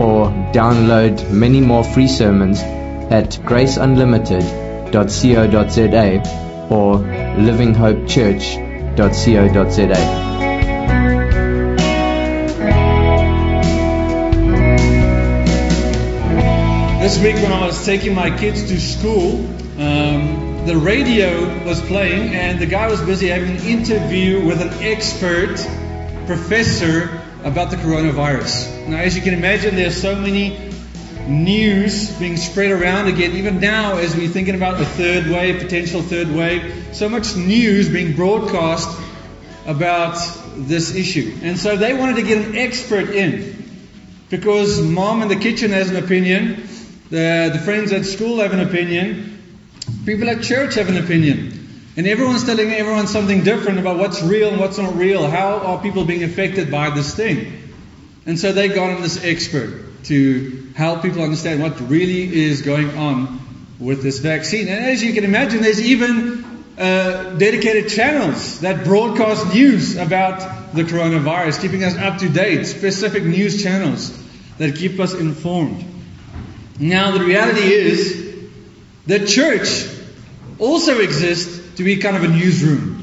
or download many more free sermons at graceunlimited.co.za or livinghopechurch.co.za. This week, when I was taking my kids to school, um, the radio was playing, and the guy was busy having an interview with an expert professor about the coronavirus. Now, as you can imagine, there's so many news being spread around again, even now as we're thinking about the third wave, potential third wave, so much news being broadcast about this issue. And so they wanted to get an expert in because mom in the kitchen has an opinion, the, the friends at school have an opinion, people at church have an opinion. And everyone's telling everyone something different about what's real and what's not real. How are people being affected by this thing? And so they got this expert to help people understand what really is going on with this vaccine. And as you can imagine, there's even uh, dedicated channels that broadcast news about the coronavirus, keeping us up to date, specific news channels that keep us informed. Now, the reality is the church also exists to be kind of a newsroom.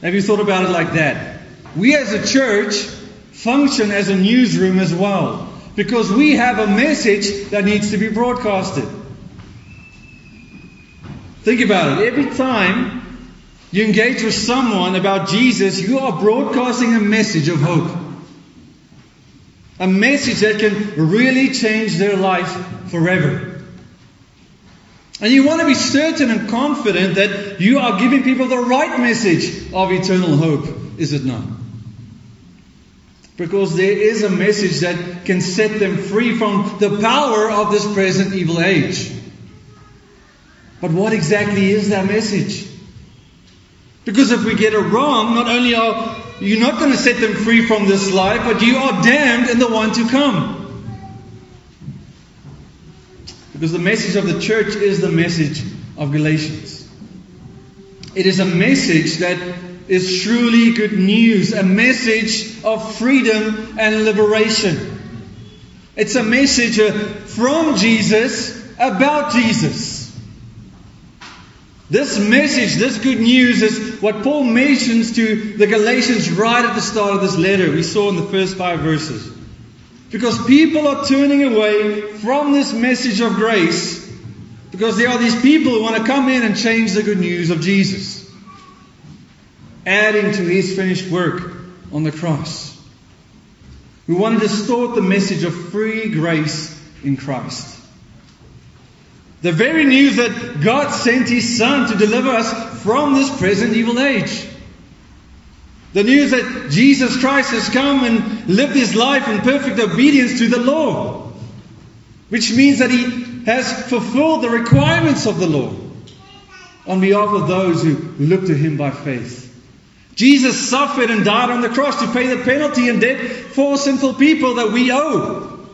Have you thought about it like that? We as a church function as a newsroom as well because we have a message that needs to be broadcasted. Think about it. Every time you engage with someone about Jesus, you are broadcasting a message of hope. A message that can really change their life forever. And you want to be certain and confident that you are giving people the right message of eternal hope, is it not? Because there is a message that can set them free from the power of this present evil age. But what exactly is that message? Because if we get it wrong, not only are you not going to set them free from this life, but you are damned in the one to come. Because the message of the church is the message of Galatians. It is a message that is truly good news, a message of freedom and liberation. It's a message uh, from Jesus about Jesus. This message, this good news is what Paul mentions to the Galatians right at the start of this letter. We saw in the first five verses. Because people are turning away from this message of grace because there are these people who want to come in and change the good news of Jesus, adding to his finished work on the cross. We want to distort the message of free grace in Christ. The very news that God sent His Son to deliver us from this present evil age. The news that Jesus Christ has come and lived His life in perfect obedience to the law. Which means that He has fulfilled the requirements of the law on behalf of those who look to Him by faith. Jesus suffered and died on the cross to pay the penalty and debt for sinful people that we owe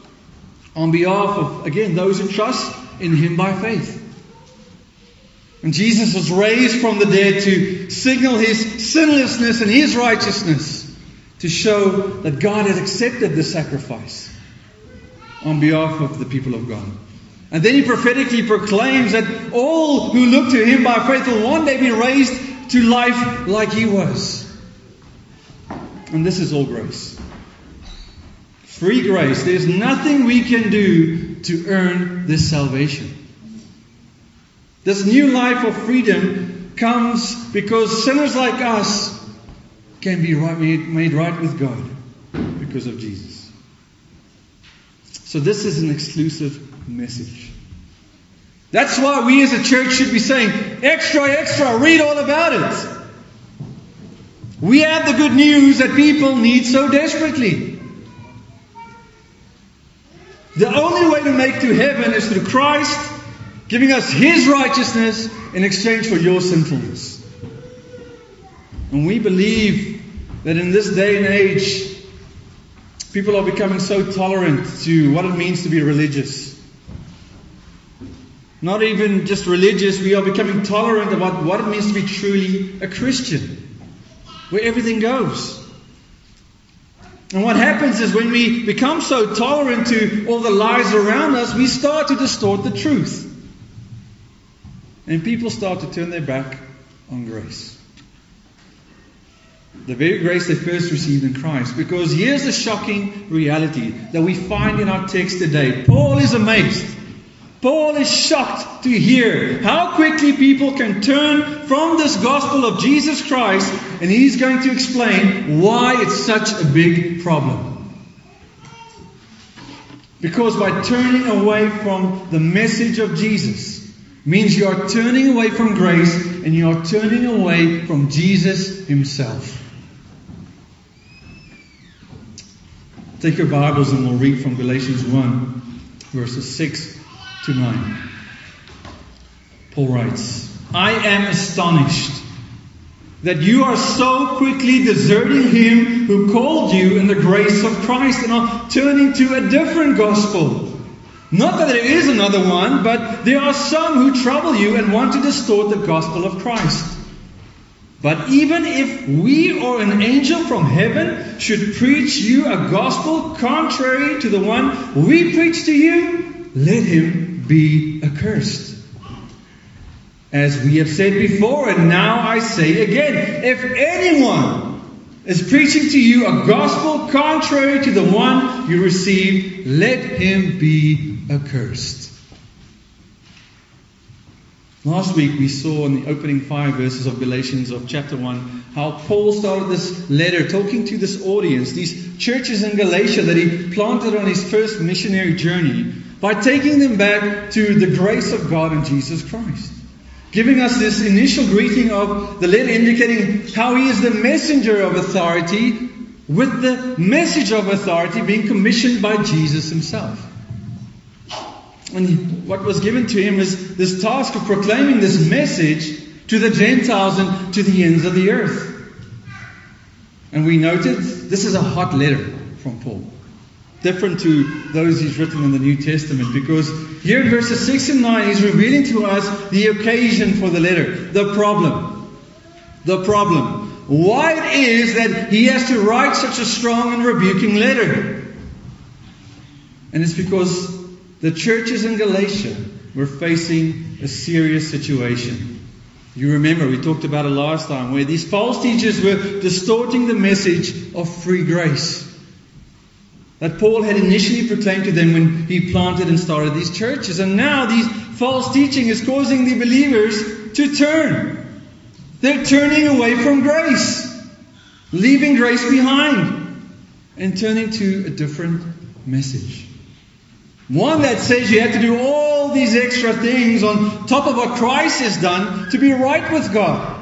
on behalf of, again, those who trust in Him by faith. And Jesus was raised from the dead to signal His sinlessness and His righteousness to show that God had accepted the sacrifice on behalf of the people of God. And then He prophetically proclaims that all who look to Him by faith will one day be raised to life like He was. And this is all grace. Free grace. There's nothing we can do to earn this salvation. This new life of freedom comes because sinners like us can be right, made, made right with God because of Jesus. So, this is an exclusive message. That's why we as a church should be saying, extra, extra, read all about it. We have the good news that people need so desperately. The only way to make to heaven is through Christ giving us His righteousness in exchange for your sinfulness. And we believe that in this day and age, people are becoming so tolerant to what it means to be religious. Not even just religious, we are becoming tolerant about what it means to be truly a Christian, where everything goes. And what happens is when we become so tolerant to all the lies around us, we start to distort the truth. And people start to turn their back on grace. The very grace they first received in Christ. Because here's the shocking reality that we find in our text today. Paul is amazed. Paul is shocked to hear how quickly people can turn from this gospel of Jesus Christ, and he's going to explain why it's such a big problem. Because by turning away from the message of Jesus means you are turning away from grace and you are turning away from Jesus himself. Take your Bibles and we'll read from Galatians 1, verses 6 to 9. Paul writes, I am astonished that you are so quickly deserting him who called you in the grace of Christ and are turning to a different gospel. Not that there is another one, but there are some who trouble you and want to distort the gospel of Christ. But even if we or an angel from heaven should preach you a gospel contrary to the one we preach to you, let him be accursed. As we have said before, and now I say again, if anyone is preaching to you a gospel contrary to the one you received, let him be accursed. Last week we saw in the opening five verses of Galatians of chapter 1 how Paul started this letter talking to this audience, these churches in Galatia that he planted on his first missionary journey, by taking them back to the grace of God in Jesus Christ. Giving us this initial greeting of the letter indicating how he is the messenger of authority, with the message of authority being commissioned by Jesus himself. And what was given to him is this task of proclaiming this message to the Gentiles and to the ends of the earth. And we noted this is a hot letter from Paul. Different to those he's written in the New Testament because here in verses 6 and 9 he's revealing to us the occasion for the letter, the problem. The problem. Why it is that he has to write such a strong and rebuking letter. And it's because the churches in Galatia were facing a serious situation. You remember, we talked about it last time, where these false teachers were distorting the message of free grace that Paul had initially proclaimed to them when he planted and started these churches. And now these false teaching is causing the believers to turn. They're turning away from grace, leaving grace behind, and turning to a different message. One that says you have to do all these extra things on top of what Christ has done to be right with God.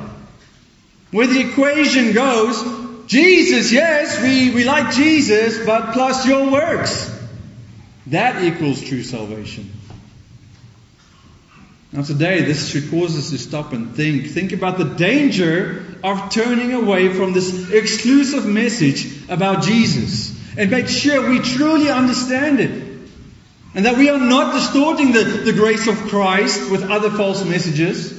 Where the equation goes, Jesus, yes, we, we like Jesus, but plus your works. That equals true salvation. Now, today, this should cause us to stop and think. Think about the danger of turning away from this exclusive message about Jesus and make sure we truly understand it. And that we are not distorting the, the grace of Christ with other false messages.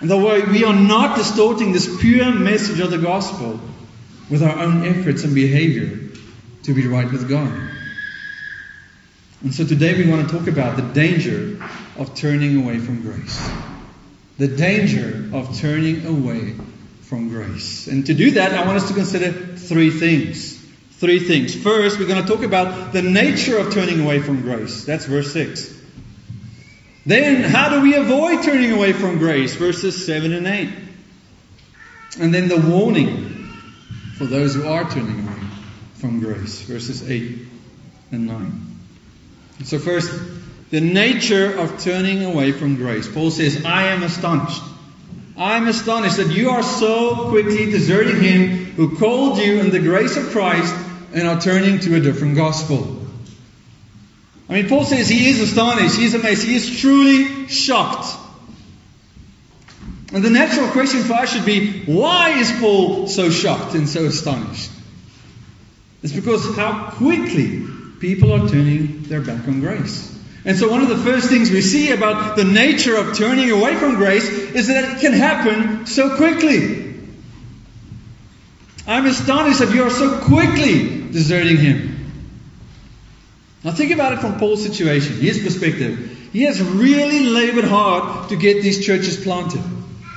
And that way we are not distorting this pure message of the gospel with our own efforts and behavior to be right with God. And so today we want to talk about the danger of turning away from grace. The danger of turning away from grace. And to do that, I want us to consider three things three things. First, we're going to talk about the nature of turning away from grace. That's verse 6. Then, how do we avoid turning away from grace? Verses 7 and 8. And then the warning for those who are turning away from grace. Verses 8 and 9. So, first, the nature of turning away from grace. Paul says, I am astonished. I am astonished that you are so quickly deserting him who called you in the grace of Christ and are turning to a different gospel. I mean, Paul says he is astonished, he is amazed, he is truly shocked. And the natural question for us should be why is Paul so shocked and so astonished? It's because how quickly people are turning their back on grace. And so, one of the first things we see about the nature of turning away from grace is that it can happen so quickly. I'm astonished that you are so quickly deserting Him. Now, think about it from Paul's situation, his perspective. He has really labored hard to get these churches planted.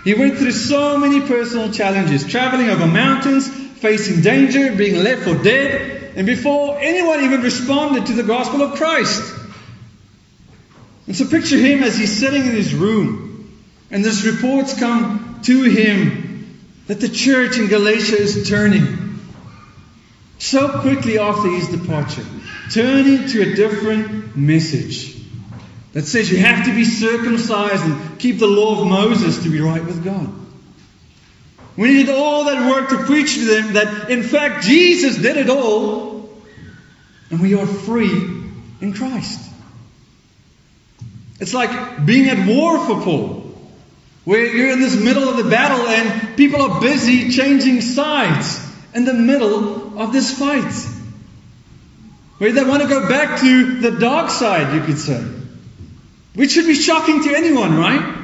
He went through so many personal challenges, traveling over mountains, facing danger, being left for dead, and before anyone even responded to the gospel of Christ. And so picture him as he's sitting in his room, and these reports come to him that the church in Galatia is turning. So quickly after his departure, turning to a different message that says you have to be circumcised and keep the law of Moses to be right with God. We did all that work to preach to them that in fact Jesus did it all and we are free in Christ. It's like being at war for Paul, where you're in this middle of the battle and people are busy changing sides in the middle of this fight. Where they want to go back to the dark side, you could say. Which should be shocking to anyone, right?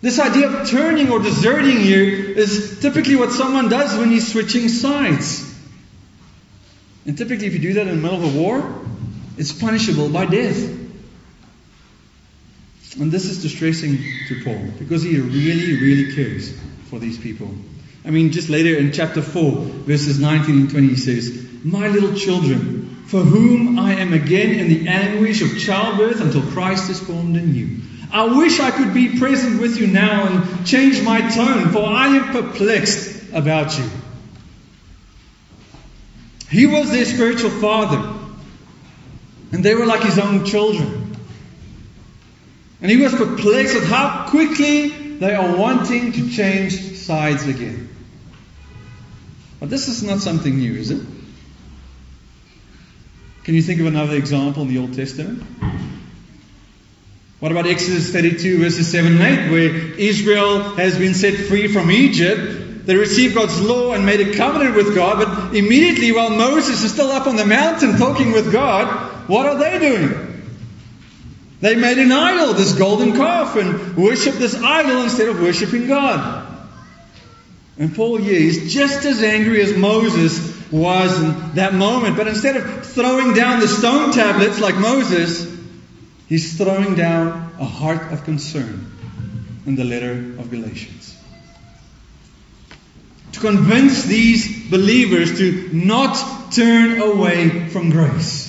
This idea of turning or deserting here is typically what someone does when he's switching sides. And typically, if you do that in the middle of a war, it's punishable by death. And this is distressing to Paul because he really, really cares for these people. I mean, just later in chapter 4, verses 19 and 20, he says, My little children, for whom I am again in the anguish of childbirth until Christ is formed in you. I wish I could be present with you now and change my tone, for I am perplexed about you. He was their spiritual father, and they were like his own children. And he was perplexed at how quickly they are wanting to change sides again. But this is not something new, is it? Can you think of another example in the Old Testament? What about Exodus 32, verses 7 and 8, where Israel has been set free from Egypt? They received God's law and made a covenant with God, but immediately while Moses is still up on the mountain talking with God, what are they doing? They made an idol, this golden calf, and worshiped this idol instead of worshiping God. And Paul here is just as angry as Moses was in that moment, but instead of throwing down the stone tablets like Moses, He's throwing down a heart of concern in the letter of Galatians. To convince these believers to not turn away from grace.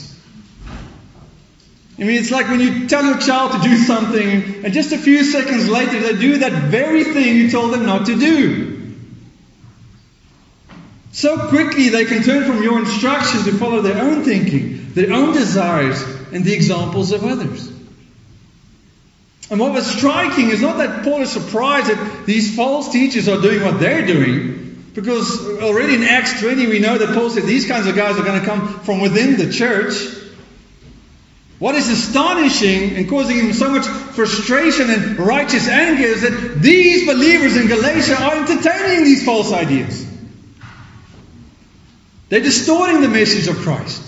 I mean, it's like when you tell your child to do something, and just a few seconds later they do that very thing you told them not to do. So quickly they can turn from your instruction to follow their own thinking, their own desires, and the examples of others. And what was striking is not that Paul is surprised that these false teachers are doing what they're doing, because already in Acts 20 we know that Paul said these kinds of guys are going to come from within the church. What is astonishing and causing him so much frustration and righteous anger is that these believers in Galatia are entertaining these false ideas. They're distorting the message of Christ.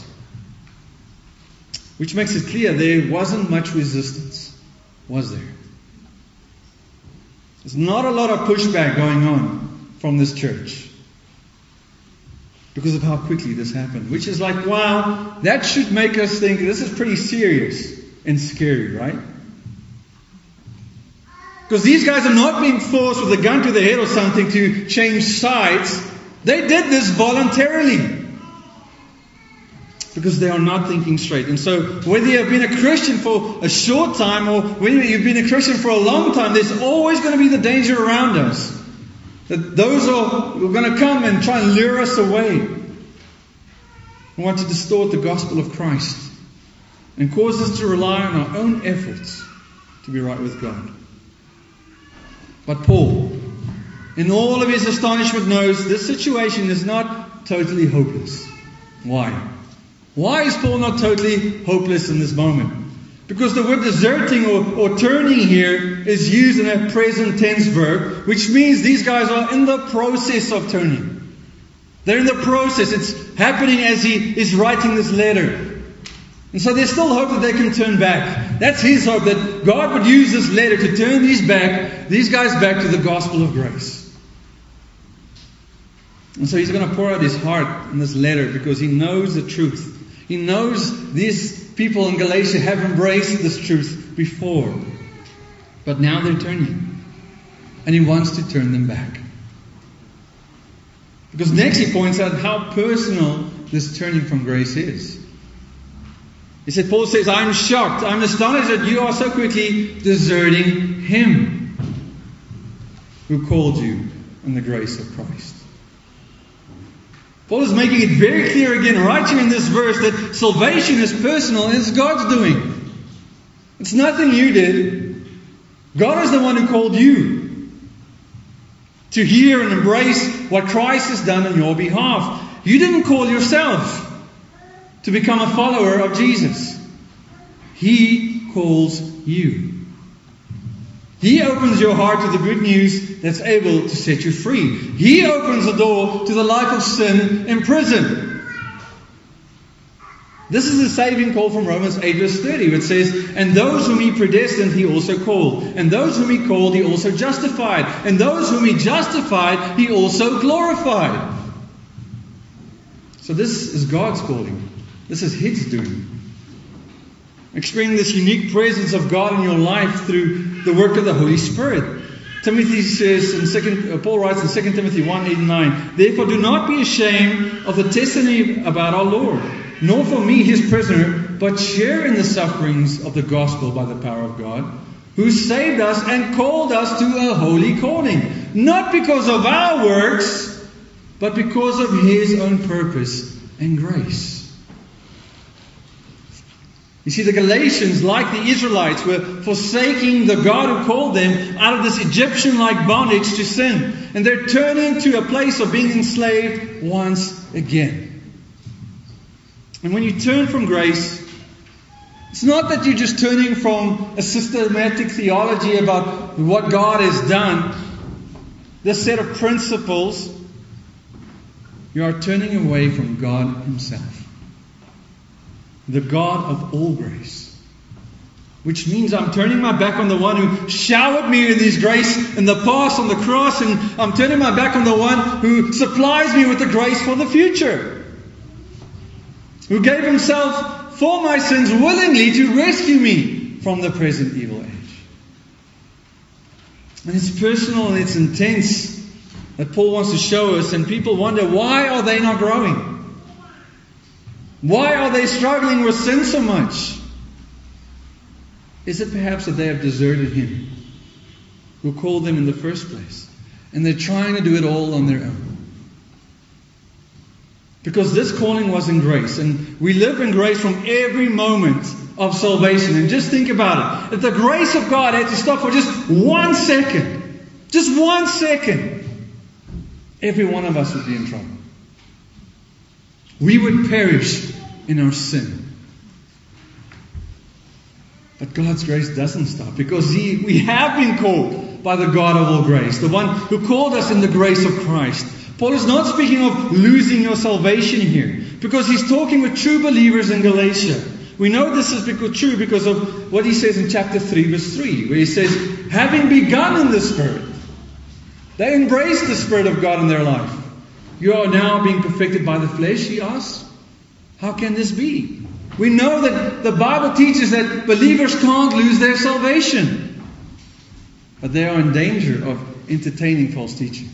Which makes it clear there wasn't much resistance, was there? There's not a lot of pushback going on from this church because of how quickly this happened. Which is like, wow, that should make us think this is pretty serious and scary, right? Because these guys are not being forced with a gun to the head or something to change sides. They did this voluntarily. Because they are not thinking straight. And so, whether you have been a Christian for a short time or whether you've been a Christian for a long time, there's always going to be the danger around us. That those are going to come and try and lure us away. We want to distort the gospel of Christ and cause us to rely on our own efforts to be right with God. But Paul, in all of his astonishment, knows this situation is not totally hopeless. Why? Why is Paul not totally hopeless in this moment? Because the word deserting or, or turning here is used in a present tense verb, which means these guys are in the process of turning. They're in the process. It's happening as he is writing this letter. And so there's still hope that they can turn back. That's his hope that God would use this letter to turn these back, these guys back to the gospel of grace. And so he's going to pour out his heart in this letter because he knows the truth. He knows these people in Galatia have embraced this truth before. But now they're turning. And he wants to turn them back. Because next he points out how personal this turning from grace is. He said, Paul says, I'm shocked. I'm astonished that you are so quickly deserting him who called you in the grace of Christ. Paul is making it very clear again, right here in this verse, that salvation is personal and it's God's doing. It's nothing you did. God is the one who called you to hear and embrace what Christ has done on your behalf. You didn't call yourself to become a follower of Jesus. He calls you. He opens your heart to the good news that's able to set you free. He opens the door to the life of sin in prison. This is the saving call from Romans 8 verse 30, which says, And those whom he predestined, he also called. And those whom he called, he also justified. And those whom he justified, he also glorified. So this is God's calling. This is His doing. Experiencing this unique presence of God in your life through the work of the Holy Spirit. Timothy says in second, uh, Paul writes in 2 Timothy 1 8 and 9, Therefore do not be ashamed of the testimony about our Lord, nor for me his prisoner, but share in the sufferings of the gospel by the power of God, who saved us and called us to a holy calling, not because of our works, but because of his own purpose and grace. You see, the Galatians, like the Israelites, were forsaking the God who called them out of this Egyptian like bondage to sin. And they're turning to a place of being enslaved once again. And when you turn from grace, it's not that you're just turning from a systematic theology about what God has done, this set of principles. You are turning away from God Himself the God of all grace. Which means I'm turning my back on the one who showered me with his grace in the past on the cross, and I'm turning my back on the one who supplies me with the grace for the future. Who gave himself for my sins willingly to rescue me from the present evil age. And it's personal and it's intense that Paul wants to show us, and people wonder why are they not growing? Why are they struggling with sin so much? Is it perhaps that they have deserted Him who called them in the first place? And they're trying to do it all on their own. Because this calling was in grace, and we live in grace from every moment of salvation. And just think about it. If the grace of God had to stop for just one second, just one second, every one of us would be in trouble. We would perish in our sin. But God's grace doesn't stop because he, we have been called by the God of all grace, the one who called us in the grace of Christ. Paul is not speaking of losing your salvation here because he's talking with true believers in Galatia. We know this is because, true because of what he says in chapter 3, verse 3, where he says, having begun in the Spirit, they embraced the Spirit of God in their life. You are now being perfected by the flesh, he asks. How can this be? We know that the Bible teaches that believers can't lose their salvation. But they are in danger of entertaining false teaching.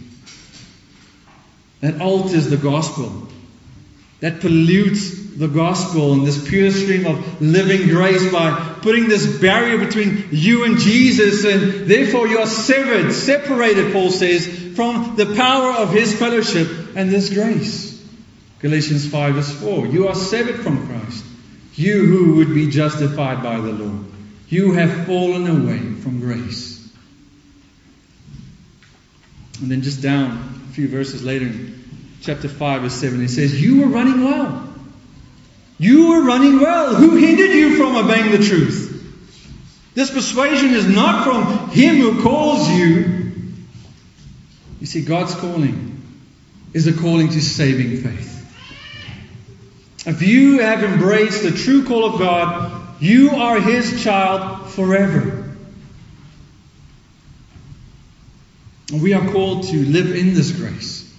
That alters the gospel. That pollutes the gospel and this pure stream of living grace by putting this barrier between you and Jesus, and therefore you are severed, separated, Paul says, from the power of his fellowship and this grace. Galatians 5 verse 4. You are severed from Christ. You who would be justified by the law. You have fallen away from grace. And then just down a few verses later in chapter 5 verse 7 it says, You were running well. You were running well. Who hindered you from obeying the truth? This persuasion is not from Him who calls you. You see, God's calling is a calling to saving faith. If you have embraced the true call of God, you are His child forever. And we are called to live in this grace,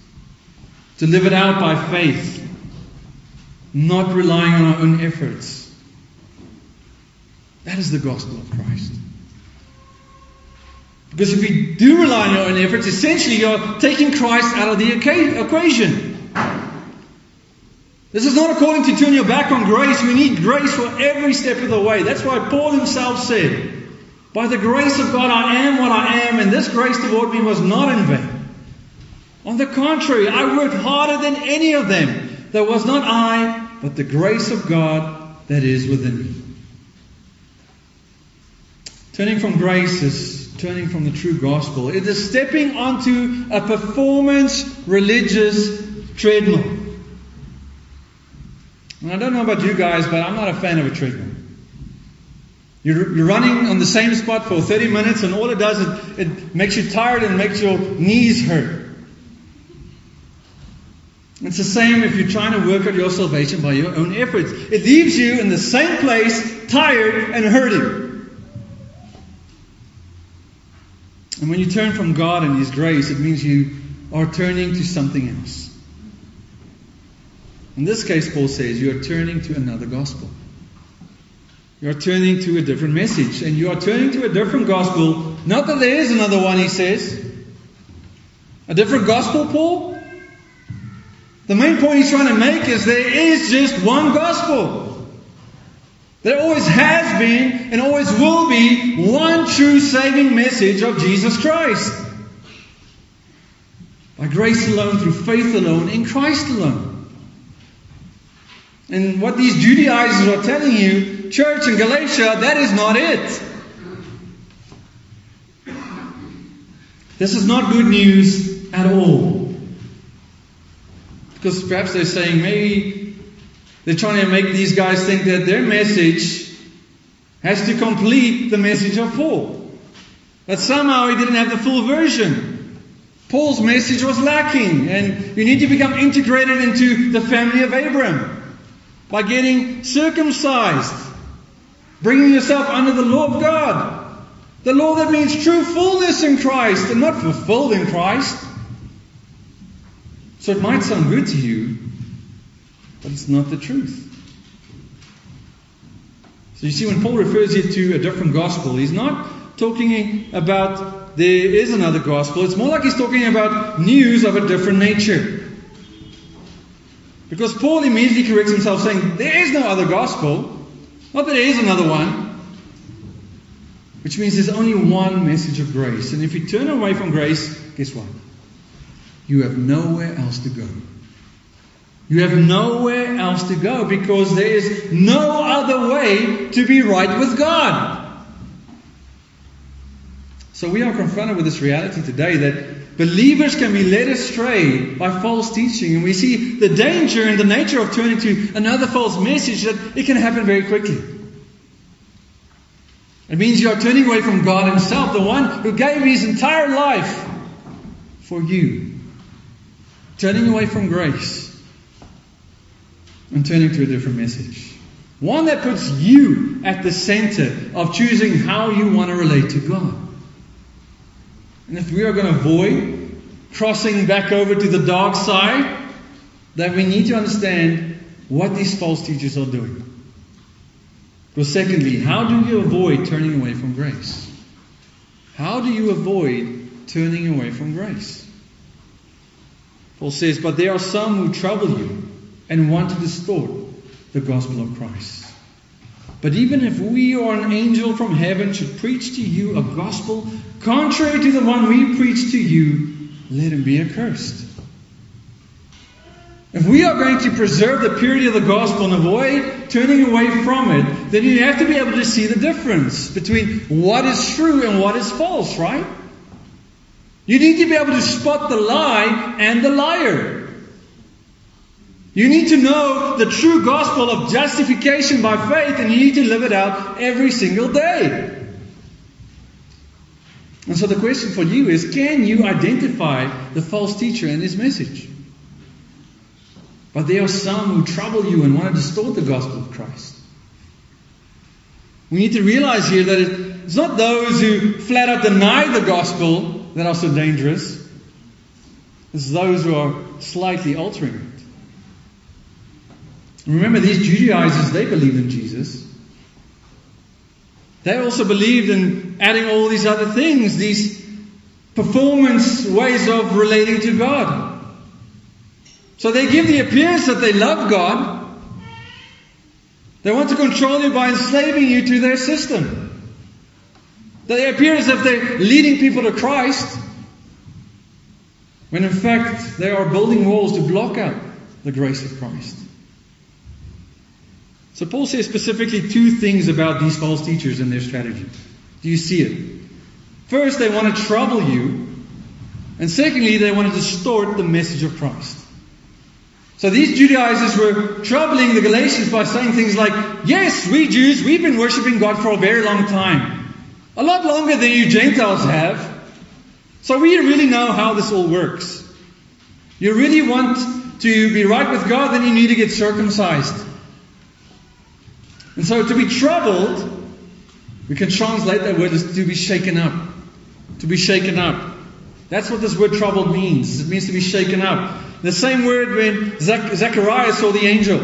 to live it out by faith, not relying on our own efforts. That is the gospel of Christ. Because if you do rely on your own efforts, essentially you're taking Christ out of the equation. This is not according to turn your back on grace. We need grace for every step of the way. That's why Paul himself said, By the grace of God I am what I am, and this grace toward me was not in vain. On the contrary, I worked harder than any of them. There was not I, but the grace of God that is within me. Turning from grace is turning from the true gospel. It is stepping onto a performance religious treadmill. And I don't know about you guys, but I'm not a fan of a treadmill. You're, you're running on the same spot for 30 minutes, and all it does is it makes you tired and makes your knees hurt. It's the same if you're trying to work out your salvation by your own efforts. It leaves you in the same place, tired and hurting. And when you turn from God and His grace, it means you are turning to something else. In this case, Paul says you are turning to another gospel. You are turning to a different message. And you are turning to a different gospel. Not that there is another one, he says. A different gospel, Paul? The main point he's trying to make is there is just one gospel. There always has been and always will be one true saving message of Jesus Christ. By grace alone, through faith alone, in Christ alone. And what these Judaizers are telling you, church in Galatia, that is not it. This is not good news at all. Because perhaps they're saying maybe they're trying to make these guys think that their message has to complete the message of Paul. That somehow he didn't have the full version. Paul's message was lacking, and you need to become integrated into the family of Abraham by getting circumcised, bringing yourself under the law of God. The law that means true fullness in Christ and not fulfilled in Christ. So it might sound good to you, but it's not the truth. So you see, when Paul refers here to a different gospel, he's not talking about there is another gospel. It's more like he's talking about news of a different nature. Because Paul immediately corrects himself, saying, There is no other gospel. Not that there is another one. Which means there's only one message of grace. And if you turn away from grace, guess what? You have nowhere else to go. You have nowhere else to go because there is no other way to be right with God. So we are confronted with this reality today that believers can be led astray by false teaching. And we see the danger and the nature of turning to another false message that it can happen very quickly. It means you are turning away from God Himself, the one who gave His entire life for you. Turning away from grace and turning to a different message. One that puts you at the center of choosing how you want to relate to God. And if we are going to avoid crossing back over to the dark side, then we need to understand what these false teachers are doing. Because, secondly, how do you avoid turning away from grace? How do you avoid turning away from grace? Paul says, But there are some who trouble you and want to distort the gospel of Christ. But even if we or an angel from heaven should preach to you a gospel contrary to the one we preach to you, let him be accursed. If we are going to preserve the purity of the gospel and avoid turning away from it, then you have to be able to see the difference between what is true and what is false, right? You need to be able to spot the lie and the liar. You need to know the true gospel of justification by faith and you need to live it out every single day. And so the question for you is can you identify the false teacher and his message? But there are some who trouble you and want to distort the gospel of Christ. We need to realize here that it's not those who flat out deny the gospel that are so dangerous. It's those who are slightly altering it. Remember, these Judaizers, they believed in Jesus. They also believed in adding all these other things, these performance ways of relating to God. So they give the appearance that they love God. They want to control you by enslaving you to their system. They appear as if they're leading people to Christ, when in fact they are building walls to block out the grace of Christ. So Paul says specifically two things about these false teachers and their strategy. Do you see it? First, they want to trouble you. And secondly, they want to distort the message of Christ. So these Judaizers were troubling the Galatians by saying things like, Yes, we Jews, we've been worshipping God for a very long time. A lot longer than you Gentiles have. So we really know how this all works. You really want to be right with God, then you need to get circumcised. And so to be troubled, we can translate that word as to be shaken up. To be shaken up. That's what this word troubled means. It means to be shaken up. The same word when Zechariah saw the angel.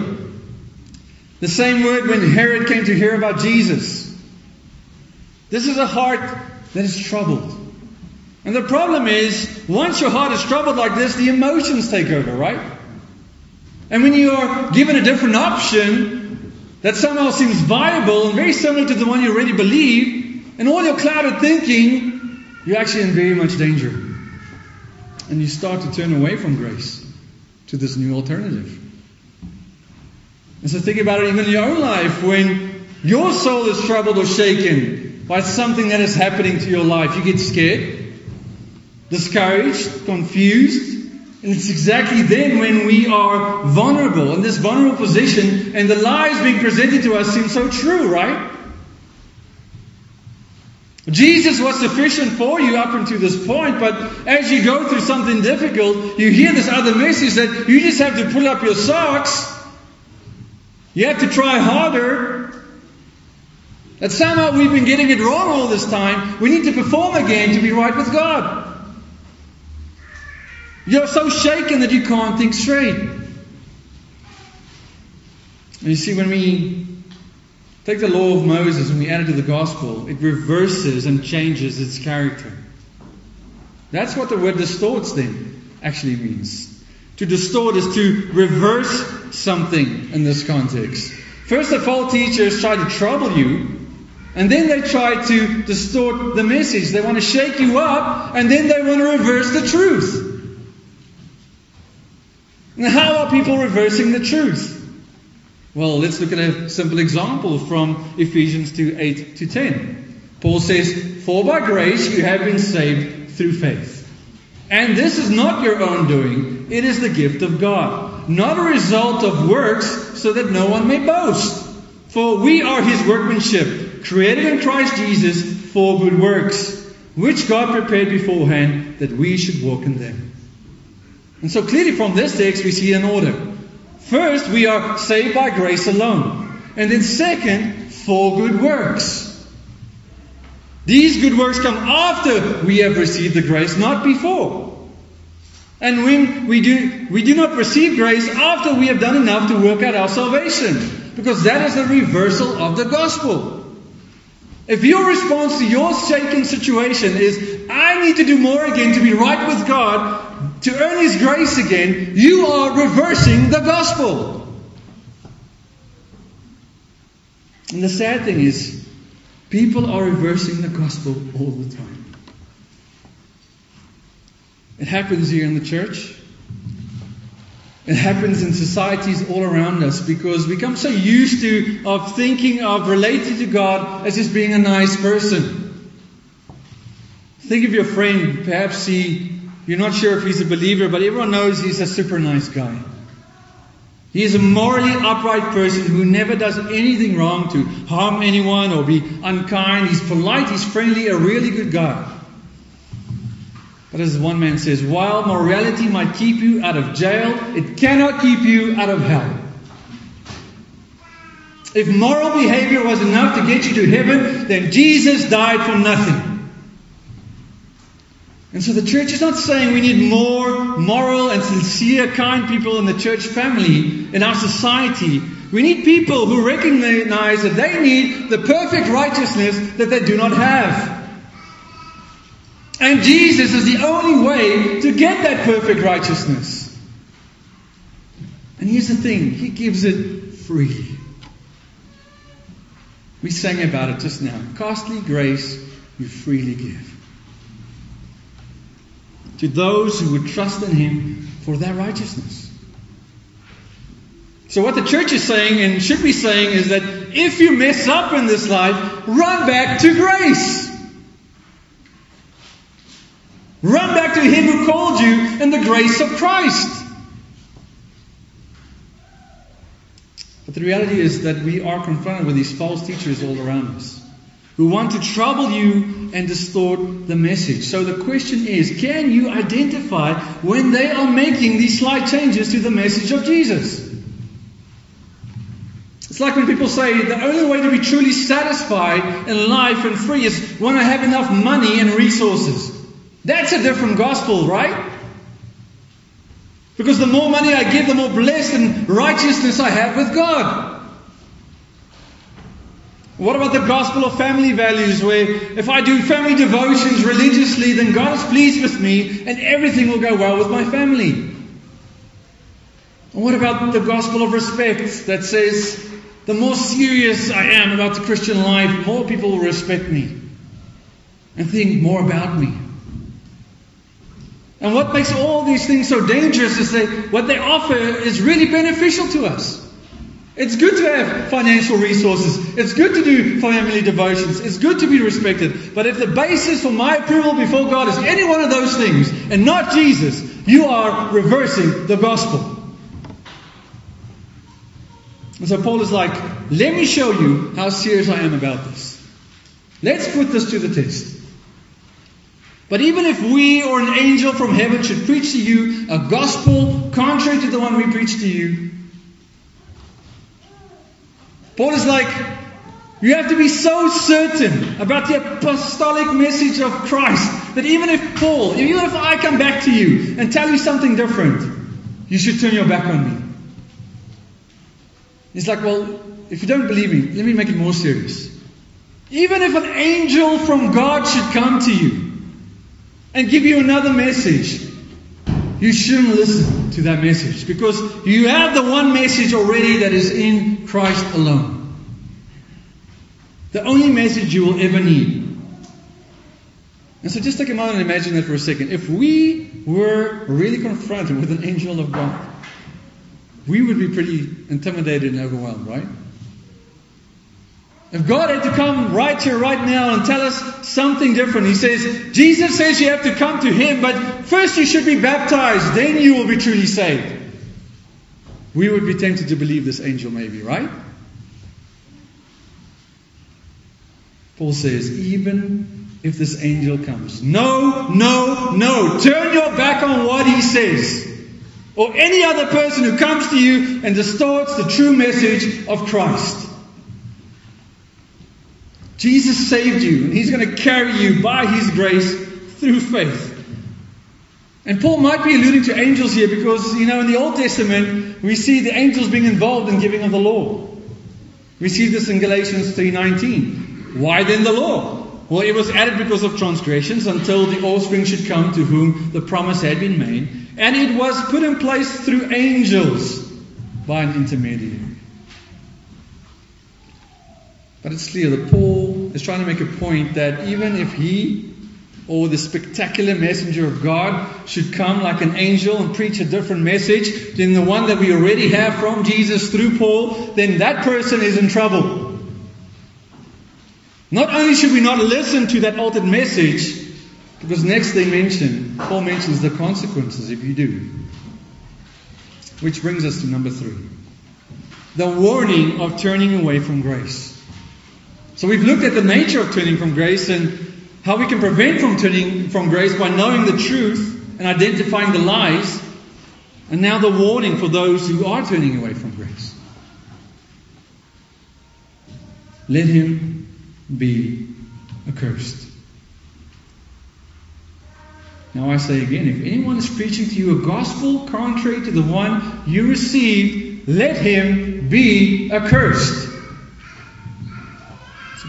The same word when Herod came to hear about Jesus. This is a heart that is troubled. And the problem is, once your heart is troubled like this, the emotions take over, right? And when you are given a different option, that somehow seems viable and very similar to the one you already believe, and all your clouded thinking, you're actually in very much danger. And you start to turn away from grace to this new alternative. And so think about it even in your own life when your soul is troubled or shaken by something that is happening to your life. You get scared, discouraged, confused, and it's exactly then when we are vulnerable, in this vulnerable position, and the lies being presented to us seem so true, right? Jesus was sufficient for you up until this point, but as you go through something difficult, you hear this other message that you just have to pull up your socks. You have to try harder. That somehow we've been getting it wrong all this time. We need to perform again to be right with God. You're so shaken that you can't think straight. And you see, when we take the law of Moses and we add it to the gospel, it reverses and changes its character. That's what the word distorts then actually means. To distort is to reverse something in this context. First, the false teachers try to trouble you, and then they try to distort the message. They want to shake you up, and then they want to reverse the truth. Now, how are people reversing the truth? Well, let's look at a simple example from Ephesians 2 8 to 10. Paul says, For by grace you have been saved through faith. And this is not your own doing, it is the gift of God, not a result of works, so that no one may boast. For we are his workmanship, created in Christ Jesus for good works, which God prepared beforehand that we should walk in them. And so clearly from this text we see an order. First, we are saved by grace alone. And then second, for good works. These good works come after we have received the grace, not before. And when we do, we do not receive grace after we have done enough to work out our salvation. Because that is a reversal of the gospel. If your response to your shaken situation is, I need to do more again to be right with God, to earn His grace again, you are reversing the gospel. And the sad thing is, people are reversing the gospel all the time. It happens here in the church. It happens in societies all around us because we become so used to of thinking of relating to God as just being a nice person. Think of your friend, perhaps he you're not sure if he's a believer, but everyone knows he's a super nice guy. He is a morally upright person who never does anything wrong to harm anyone or be unkind. He's polite, he's friendly, a really good guy. But as one man says, while morality might keep you out of jail, it cannot keep you out of hell. If moral behavior was enough to get you to heaven, then Jesus died for nothing. And so the church is not saying we need more moral and sincere, kind people in the church family, in our society. We need people who recognize that they need the perfect righteousness that they do not have. And Jesus is the only way to get that perfect righteousness. And here's the thing He gives it freely. We sang about it just now. Costly grace you freely give. To those who would trust in Him for their righteousness. So, what the church is saying and should be saying is that if you mess up in this life, run back to grace. Run back to Him who called you in the grace of Christ. But the reality is that we are confronted with these false teachers all around us who want to trouble you and distort the message. So the question is can you identify when they are making these slight changes to the message of Jesus? It's like when people say the only way to be truly satisfied in life and free is when I have enough money and resources. That's a different gospel, right? Because the more money I give, the more blessed and righteousness I have with God. What about the gospel of family values, where if I do family devotions religiously, then God is pleased with me and everything will go well with my family? And what about the gospel of respect that says the more serious I am about the Christian life, more people will respect me and think more about me? And what makes all these things so dangerous is that what they offer is really beneficial to us. It's good to have financial resources. It's good to do family devotions. It's good to be respected. But if the basis for my approval before God is any one of those things and not Jesus, you are reversing the gospel. And so Paul is like, let me show you how serious I am about this. Let's put this to the test. But even if we or an angel from heaven should preach to you a gospel contrary to the one we preach to you, Paul is like, you have to be so certain about the apostolic message of Christ that even if Paul, even if I come back to you and tell you something different, you should turn your back on me. He's like, well, if you don't believe me, let me make it more serious. Even if an angel from God should come to you and give you another message, you shouldn't listen to that message because you have the one message already that is in Christ alone. The only message you will ever need. And so just take a moment and imagine that for a second. If we were really confronted with an angel of God, we would be pretty intimidated and overwhelmed, right? If God had to come right here, right now, and tell us something different, He says, Jesus says you have to come to Him, but first you should be baptized, then you will be truly saved. We would be tempted to believe this angel, maybe, right? Paul says, even if this angel comes, no, no, no, turn your back on what he says. Or any other person who comes to you and distorts the true message of Christ. Jesus saved you, and He's going to carry you by His grace through faith. And Paul might be alluding to angels here because, you know, in the Old Testament, we see the angels being involved in giving of the law. We see this in Galatians 3.19. Why then the law? Well, it was added because of transgressions until the offspring should come to whom the promise had been made. And it was put in place through angels by an intermediary. But it's clear that Paul is trying to make a point that even if he or the spectacular messenger of God should come like an angel and preach a different message than the one that we already have from Jesus through Paul, then that person is in trouble. Not only should we not listen to that altered message, because next they mention, Paul mentions the consequences if you do. Which brings us to number three. the warning of turning away from grace. So we've looked at the nature of turning from grace and how we can prevent from turning from grace by knowing the truth and identifying the lies. And now the warning for those who are turning away from grace. Let him be accursed. Now I say again, if anyone is preaching to you a gospel contrary to the one you received, let him be accursed.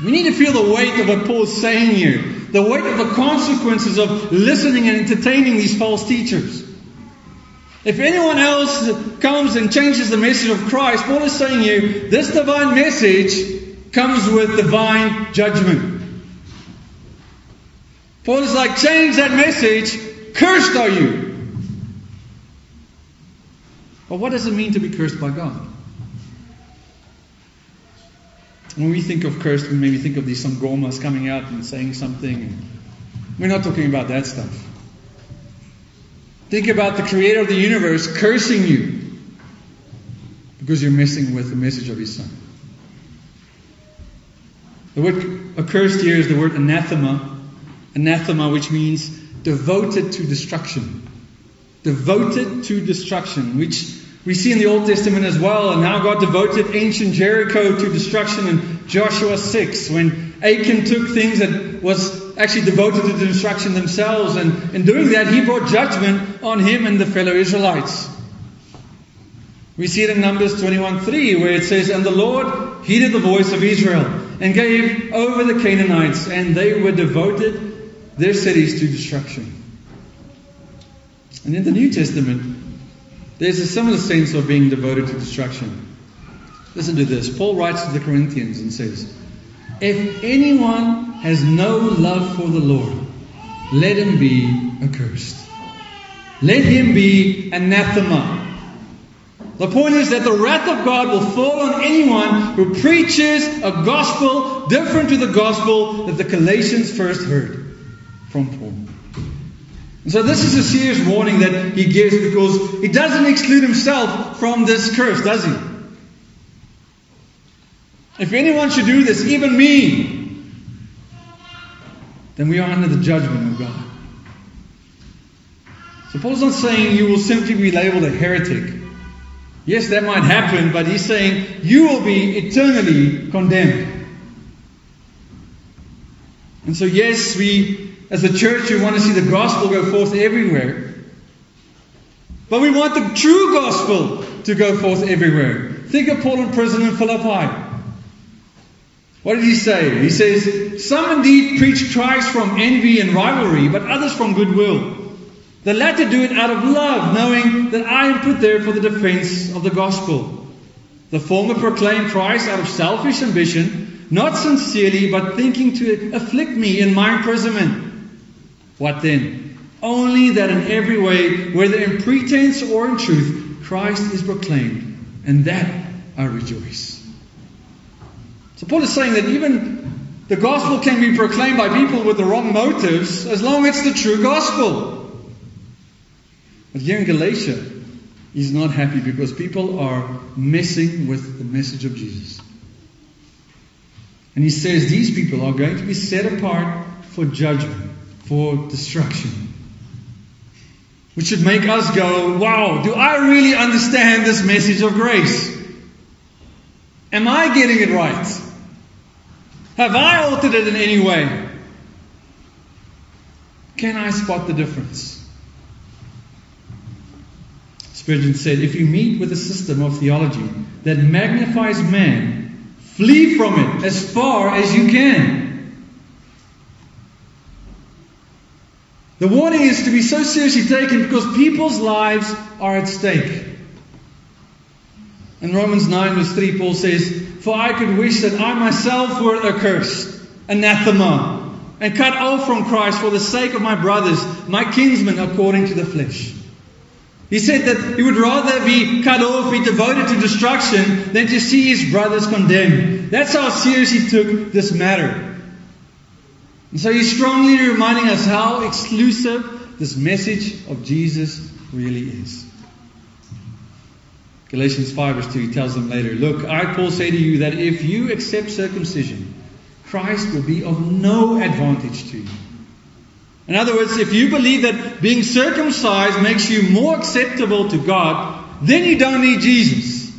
We need to feel the weight of what Paul is saying here. The weight of the consequences of listening and entertaining these false teachers. If anyone else comes and changes the message of Christ, Paul is saying here, this divine message comes with divine judgment. Paul is like, change that message. Cursed are you. But what does it mean to be cursed by God? When we think of cursed, we maybe think of these some sangomas coming out and saying something. We're not talking about that stuff. Think about the creator of the universe cursing you because you're messing with the message of his son. The word accursed here is the word anathema. Anathema, which means devoted to destruction. Devoted to destruction, which we see in the Old Testament as well, and how God devoted ancient Jericho to destruction in Joshua 6, when Achan took things that was actually devoted to destruction themselves, and in doing that, he brought judgment on him and the fellow Israelites. We see it in Numbers 21:3, where it says, And the Lord heeded the voice of Israel, and gave over the Canaanites, and they were devoted their cities to destruction. And in the New Testament, there's a similar sense of being devoted to destruction. Listen to this. Paul writes to the Corinthians and says, If anyone has no love for the Lord, let him be accursed. Let him be anathema. The point is that the wrath of God will fall on anyone who preaches a gospel different to the gospel that the Galatians first heard from Paul. And so this is a serious warning that he gives because he doesn't exclude himself from this curse, does he? If anyone should do this, even me, then we are under the judgment of God. So Paul's not saying you will simply be labeled a heretic. Yes, that might happen, but he's saying you will be eternally condemned. And so, yes, we as a church, we want to see the gospel go forth everywhere. But we want the true gospel to go forth everywhere. Think of Paul in prison in Philippi. What did he say? He says, Some indeed preach Christ from envy and rivalry, but others from goodwill. The latter do it out of love, knowing that I am put there for the defense of the gospel. The former proclaim Christ out of selfish ambition, not sincerely, but thinking to afflict me in my imprisonment. What then? Only that in every way, whether in pretense or in truth, Christ is proclaimed, and that I rejoice. So Paul is saying that even the gospel can be proclaimed by people with the wrong motives as long as it's the true gospel. But here in Galatia, he's not happy because people are messing with the message of Jesus. And he says these people are going to be set apart for judgment for destruction. Which should make us go, wow, do I really understand this message of grace? Am I getting it right? Have I altered it in any way? Can I spot the difference? Spurgeon said, if you meet with a system of theology that magnifies man, flee from it as far as you can. The warning is to be so seriously taken because people's lives are at stake. In Romans 9, verse 3, Paul says, For I could wish that I myself were accursed, anathema, and cut off from Christ for the sake of my brothers, my kinsmen according to the flesh. He said that he would rather be cut off, be devoted to destruction, than to see his brothers condemned. That's how serious he took this matter. And so he's strongly reminding us how exclusive this message of Jesus really is. Galatians 5 verse 2, he tells them later, Look, I, Paul, say to you that if you accept circumcision, Christ will be of no advantage to you. In other words, if you believe that being circumcised makes you more acceptable to God, then you don't need Jesus.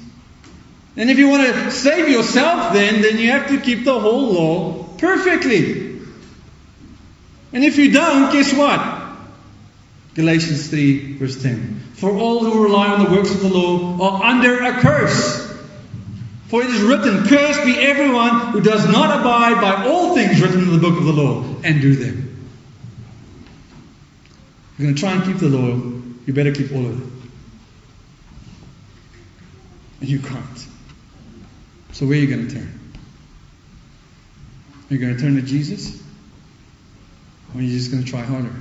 And if you want to save yourself then, then you have to keep the whole law perfectly. And if you don't, guess what? Galatians 3 verse 10. For all who rely on the works of the law are under a curse. For it is written, Cursed be everyone who does not abide by all things written in the book of the law and do them. You're going to try and keep the law, you better keep all of it. And you can't. So where are you going to turn? Are you going to turn to Jesus? Or are you just going to try harder?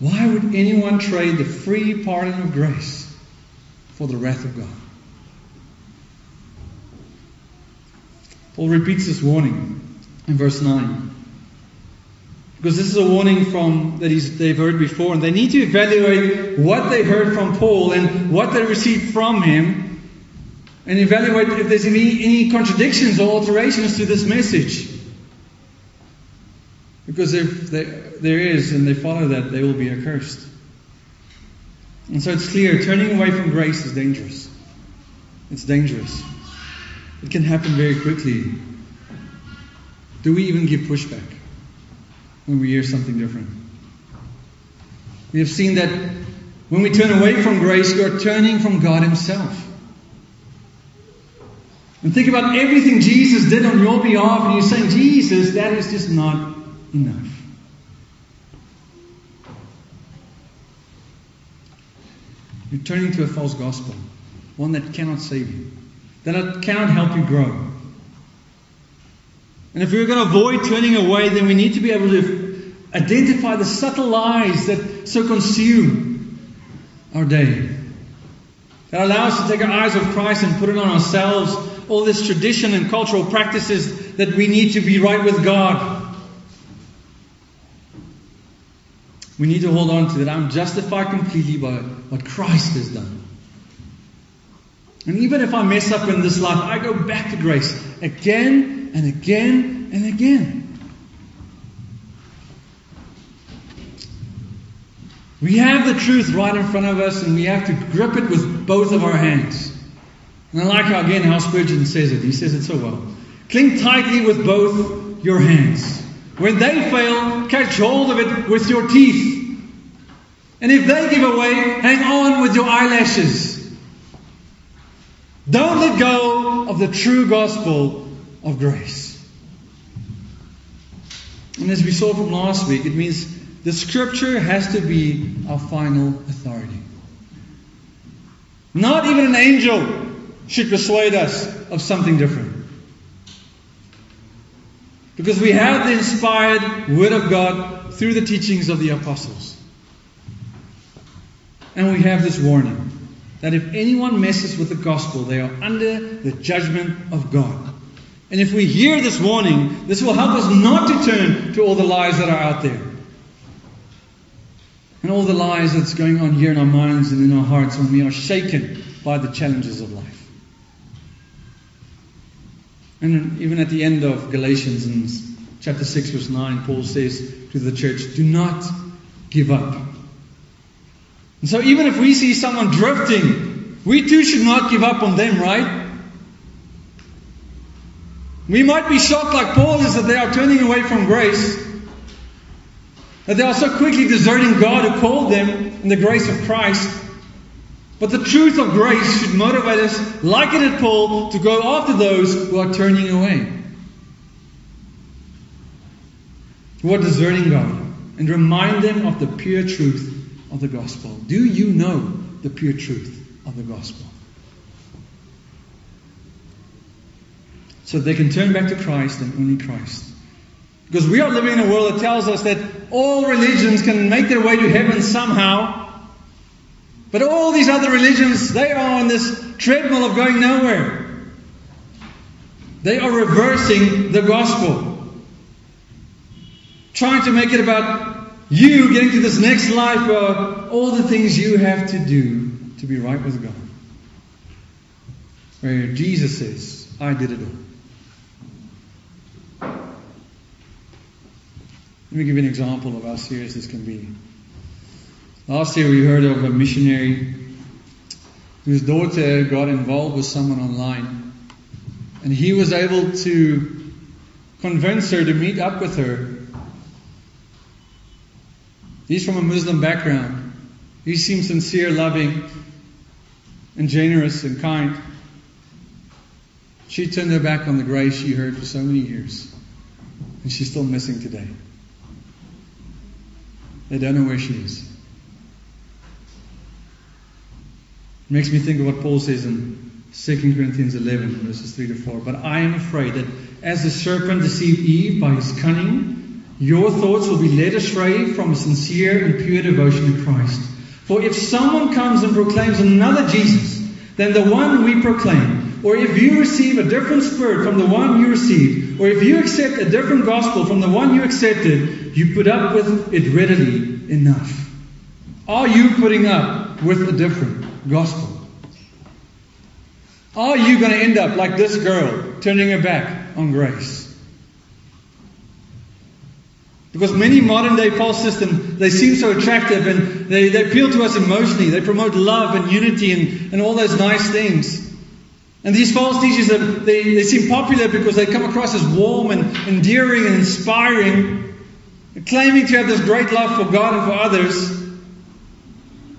Why would anyone trade the free pardon of grace for the wrath of God? Paul repeats this warning in verse 9. Because this is a warning from that he's they've heard before, and they need to evaluate what they heard from Paul and what they received from him, and evaluate if there's any, any contradictions or alterations to this message. Because if there is, and they follow that, they will be accursed. And so it's clear turning away from grace is dangerous. It's dangerous. It can happen very quickly. Do we even give pushback when we hear something different? We have seen that when we turn away from grace, we are turning from God Himself. And think about everything Jesus did on your behalf, and you're saying, Jesus, that is just not enough. You're turning to a false gospel, one that cannot save you that cannot help you grow. And if we're going to avoid turning away, then we need to be able to identify the subtle lies that so consume our day. That allow us to take our eyes off Christ and put it on ourselves, all this tradition and cultural practices that we need to be right with God. We need to hold on to that. I'm justified completely by what Christ has done. And even if I mess up in this life, I go back to grace again and again and again. We have the truth right in front of us and we have to grip it with both of our hands. And I like how, again, how Spurgeon says it. He says it so well. Cling tightly with both your hands. When they fail, catch hold of it with your teeth. And if they give away, hang on with your eyelashes. Don't let go of the true gospel of grace. And as we saw from last week, it means the scripture has to be our final authority. Not even an angel should persuade us of something different. Because we have the inspired Word of God through the teachings of the apostles. And we have this warning that if anyone messes with the gospel, they are under the judgment of God. And if we hear this warning, this will help us not to turn to all the lies that are out there. And all the lies that's going on here in our minds and in our hearts when we are shaken by the challenges of life. And even at the end of Galatians in chapter 6, verse 9, Paul says to the church, Do not give up. And so even if we see someone drifting, we too should not give up on them, right? We might be shocked, like Paul is, that they are turning away from grace. That they are so quickly deserting God who called them in the grace of Christ. But the truth of grace should motivate us, like it did Paul, to go after those who are turning away. Who are deserting God. And remind them of the pure truth of the gospel? Do you know the pure truth of the gospel? So they can turn back to Christ and only Christ. Because we are living in a world that tells us that all religions can make their way to heaven somehow. But all these other religions, they are on this treadmill of going nowhere. They are reversing the gospel. Trying to make it about You getting to this next life where all the things you have to do to be right with God. Where Jesus says, I did it all. Let me give you an example of how serious this can be. Last year we heard of a missionary whose daughter got involved with someone online. And he was able to convince her to meet up with her. He's from a Muslim background. He seems sincere, loving, and generous and kind. She turned her back on the grace she heard for so many years. And she's still missing today. They don't know where she is. It makes me think of what Paul says in 2 Corinthians 11, verses 3 to 4. But I am afraid that as the serpent deceived Eve by his cunning, your thoughts will be led astray from a sincere and pure devotion to Christ. For if someone comes and proclaims another Jesus than the one we proclaim, or if you receive a different spirit from the one you received, or if you accept a different gospel from the one you accepted, you put up with it readily enough. Are you putting up with a different gospel? Are you going to end up like this girl, turning her back on grace? Because many modern day false systems, they seem so attractive and they, they appeal to us emotionally. They promote love and unity and, and all those nice things. And these false teachers, they, they seem popular because they come across as warm and endearing and inspiring, claiming to have this great love for God and for others.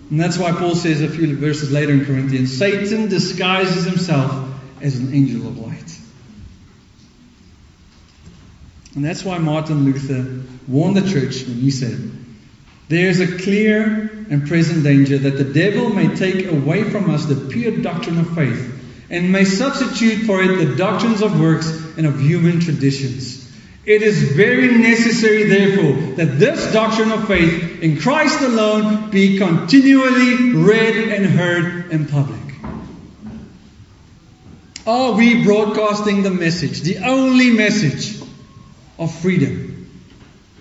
And that's why Paul says a few verses later in Corinthians Satan disguises himself as an angel of light. And that's why Martin Luther warned the church when he said, There is a clear and present danger that the devil may take away from us the pure doctrine of faith and may substitute for it the doctrines of works and of human traditions. It is very necessary, therefore, that this doctrine of faith in Christ alone be continually read and heard in public. Are we broadcasting the message, the only message of freedom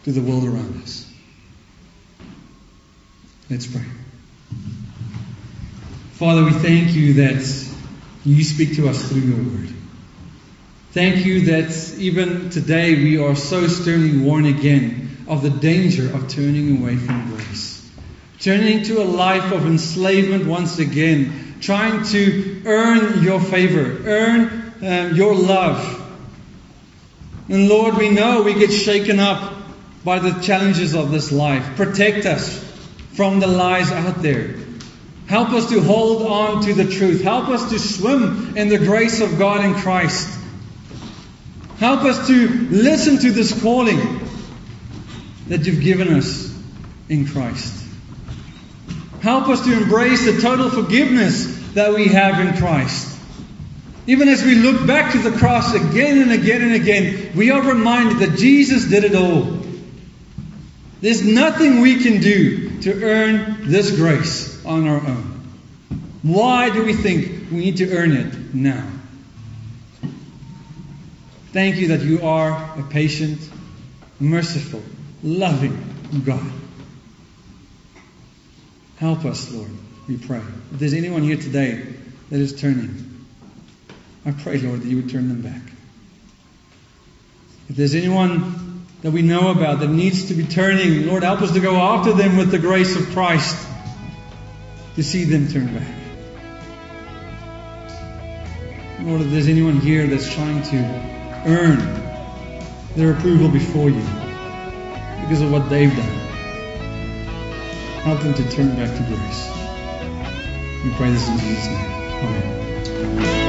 to the world around us? Let's pray. Father, we thank you that you speak to us through your word. Thank you that even today we are so sternly warned again of the danger of turning away from grace. Turning to a life of enslavement once again, trying to earn your favor, earn um, your love. And Lord, we know we get shaken up by the challenges of this life. Protect us from the lies out there. Help us to hold on to the truth. Help us to swim in the grace of God in Christ. Help us to listen to this calling that you've given us in Christ. Help us to embrace the total forgiveness that we have in Christ. Even as we look back to the cross again and again and again, we are reminded that Jesus did it all. There's nothing we can do to earn this grace on our own. Why do we think we need to earn it now? Thank you that you are a patient, merciful, loving God. Help us, Lord, we pray. If there's anyone here today that is turning, I pray, Lord, that you would turn them back. If there's anyone that we know about that needs to be turning, Lord, help us to go after them with the grace of Christ to see them turn back. Lord, if there's anyone here that's trying to earn their approval before you because of what they've done, help them to turn back to grace. We pray this in Jesus' name. Amen.